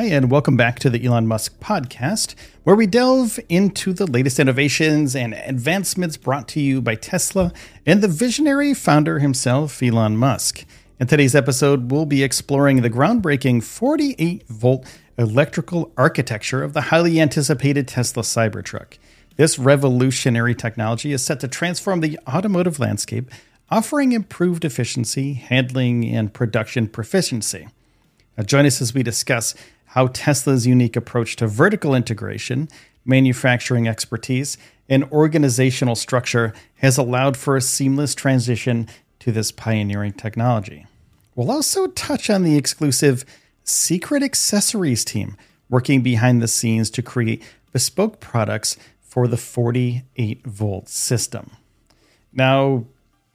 Hi, and welcome back to the Elon Musk podcast, where we delve into the latest innovations and advancements brought to you by Tesla and the visionary founder himself, Elon Musk. In today's episode, we'll be exploring the groundbreaking 48 volt electrical architecture of the highly anticipated Tesla Cybertruck. This revolutionary technology is set to transform the automotive landscape, offering improved efficiency, handling, and production proficiency. Now, join us as we discuss how Tesla's unique approach to vertical integration, manufacturing expertise, and organizational structure has allowed for a seamless transition to this pioneering technology. We'll also touch on the exclusive Secret Accessories team working behind the scenes to create bespoke products for the 48 volt system. Now,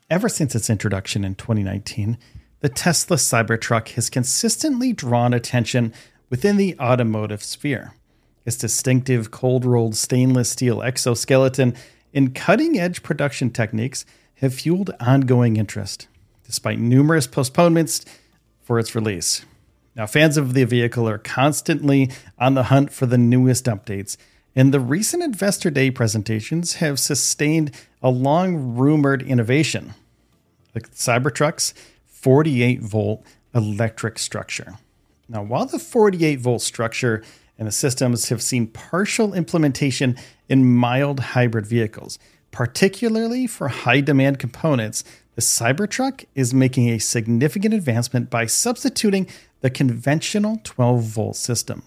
ever since its introduction in 2019, the Tesla Cybertruck has consistently drawn attention within the automotive sphere. Its distinctive cold rolled stainless steel exoskeleton and cutting edge production techniques have fueled ongoing interest, despite numerous postponements for its release. Now, fans of the vehicle are constantly on the hunt for the newest updates, and the recent Investor Day presentations have sustained a long rumored innovation the Cybertruck's 48 volt electric structure. Now, while the 48 volt structure and the systems have seen partial implementation in mild hybrid vehicles, particularly for high demand components, the Cybertruck is making a significant advancement by substituting the conventional 12 volt system.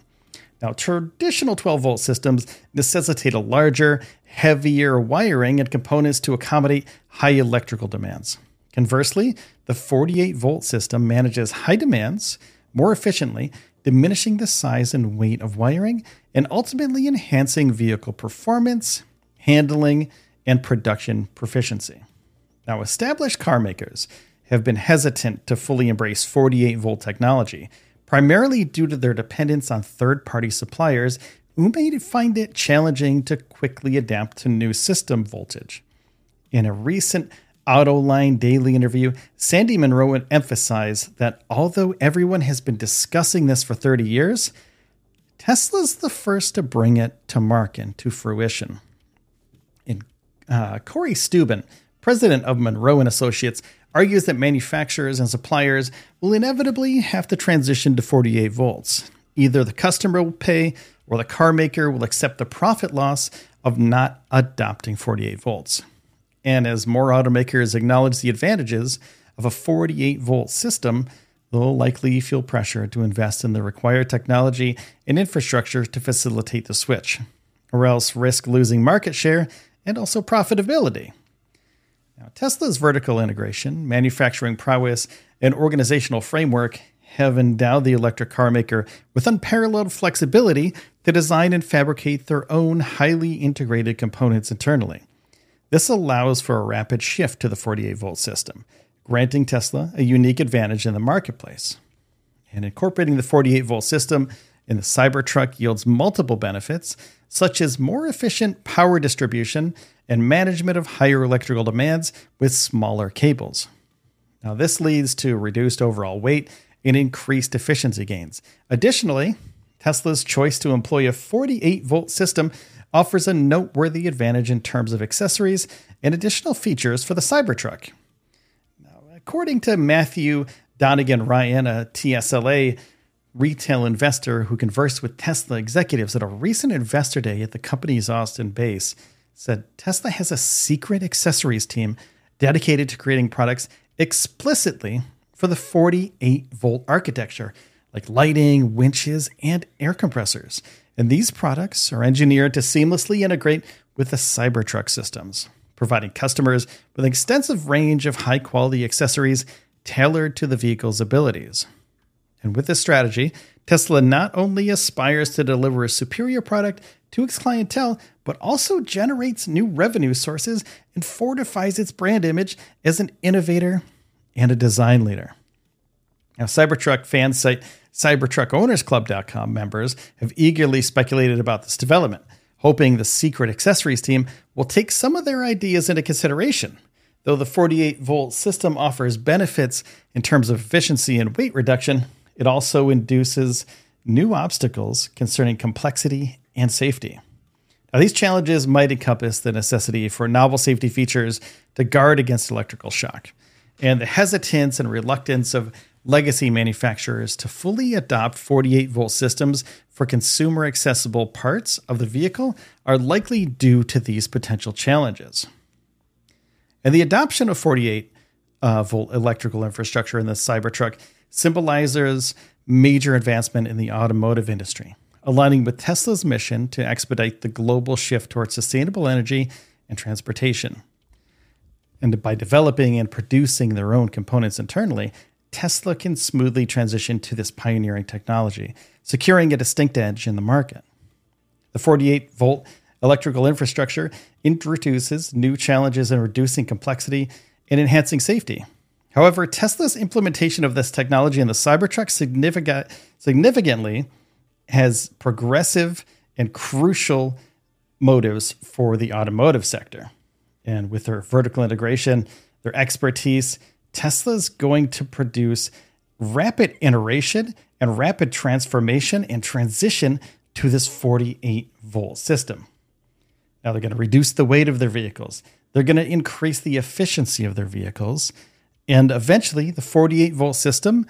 Now, traditional 12 volt systems necessitate a larger, heavier wiring and components to accommodate high electrical demands. Conversely, the 48 volt system manages high demands more efficiently, diminishing the size and weight of wiring, and ultimately enhancing vehicle performance, handling, and production proficiency. Now, established car makers have been hesitant to fully embrace 48 volt technology, primarily due to their dependence on third party suppliers who may find it challenging to quickly adapt to new system voltage. In a recent Autoline Daily interview, Sandy Munro emphasized that although everyone has been discussing this for 30 years, Tesla's the first to bring it to market to fruition. In, uh, Cory Steuben, president of Munro and Associates, argues that manufacturers and suppliers will inevitably have to transition to 48 volts. Either the customer will pay or the car maker will accept the profit loss of not adopting 48 volts. And as more automakers acknowledge the advantages of a 48 volt system, they'll likely feel pressure to invest in the required technology and infrastructure to facilitate the switch, or else risk losing market share and also profitability. Now, Tesla's vertical integration, manufacturing prowess, and organizational framework have endowed the electric car maker with unparalleled flexibility to design and fabricate their own highly integrated components internally. This allows for a rapid shift to the 48 volt system, granting Tesla a unique advantage in the marketplace. And incorporating the 48 volt system in the Cybertruck yields multiple benefits, such as more efficient power distribution and management of higher electrical demands with smaller cables. Now, this leads to reduced overall weight and increased efficiency gains. Additionally, Tesla's choice to employ a 48 volt system offers a noteworthy advantage in terms of accessories and additional features for the Cybertruck. Now, according to Matthew Donegan Ryan, a TSLA retail investor who conversed with Tesla executives at a recent investor day at the company's Austin base, said Tesla has a secret accessories team dedicated to creating products explicitly for the 48 volt architecture, like lighting, winches, and air compressors. And these products are engineered to seamlessly integrate with the Cybertruck systems, providing customers with an extensive range of high quality accessories tailored to the vehicle's abilities. And with this strategy, Tesla not only aspires to deliver a superior product to its clientele, but also generates new revenue sources and fortifies its brand image as an innovator and a design leader. Now, Cybertruck fan site CybertruckOwnersClub.com members have eagerly speculated about this development, hoping the secret accessories team will take some of their ideas into consideration. Though the 48 volt system offers benefits in terms of efficiency and weight reduction, it also induces new obstacles concerning complexity and safety. Now, these challenges might encompass the necessity for novel safety features to guard against electrical shock, and the hesitance and reluctance of legacy manufacturers to fully adopt 48 volt systems for consumer accessible parts of the vehicle are likely due to these potential challenges. And the adoption of 48 uh, volt electrical infrastructure in the Cybertruck symbolizes major advancement in the automotive industry, aligning with Tesla's mission to expedite the global shift towards sustainable energy and transportation. And by developing and producing their own components internally, Tesla can smoothly transition to this pioneering technology, securing a distinct edge in the market. The 48 volt electrical infrastructure introduces new challenges in reducing complexity and enhancing safety. However, Tesla's implementation of this technology in the Cybertruck significant, significantly has progressive and crucial motives for the automotive sector. And with their vertical integration, their expertise, Tesla's going to produce rapid iteration and rapid transformation and transition to this 48 volt system. Now they're going to reduce the weight of their vehicles. They're going to increase the efficiency of their vehicles. And eventually, the 48 volt system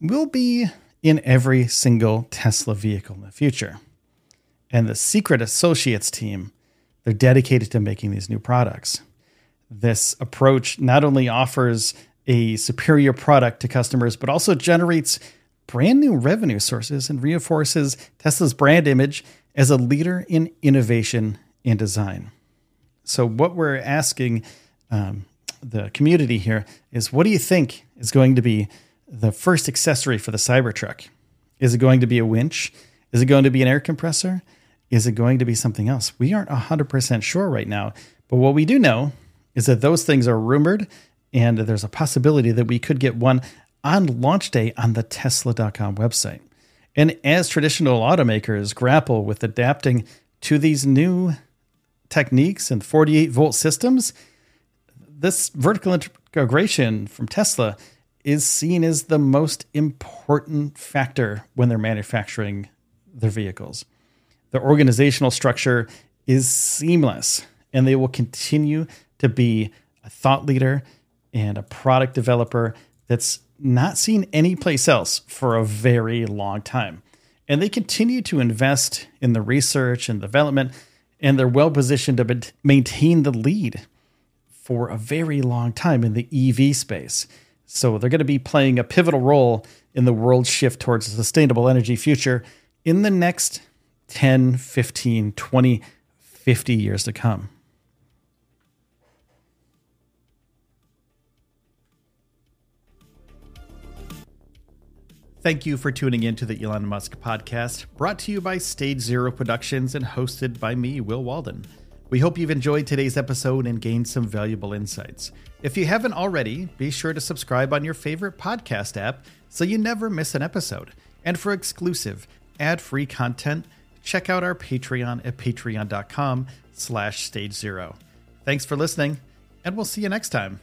will be in every single Tesla vehicle in the future. And the Secret Associates team, they're dedicated to making these new products. This approach not only offers a superior product to customers, but also generates brand new revenue sources and reinforces Tesla's brand image as a leader in innovation and design. So, what we're asking um, the community here is what do you think is going to be the first accessory for the Cybertruck? Is it going to be a winch? Is it going to be an air compressor? Is it going to be something else? We aren't 100% sure right now, but what we do know is that those things are rumored and there's a possibility that we could get one on launch day on the Tesla.com website. And as traditional automakers grapple with adapting to these new techniques and 48 volt systems, this vertical integration from Tesla is seen as the most important factor when they're manufacturing their vehicles. The organizational structure is seamless, and they will continue to be a thought leader and a product developer that's not seen anyplace else for a very long time. And they continue to invest in the research and development, and they're well positioned to maintain the lead for a very long time in the EV space. So they're going to be playing a pivotal role in the world's shift towards a sustainable energy future in the next 10, 15, 20, 50 years to come. Thank you for tuning in to the Elon Musk podcast, brought to you by Stage Zero Productions and hosted by me, Will Walden. We hope you've enjoyed today's episode and gained some valuable insights. If you haven't already, be sure to subscribe on your favorite podcast app so you never miss an episode. And for exclusive, ad-free content, check out our Patreon at patreon.com slash stage zero. Thanks for listening, and we'll see you next time.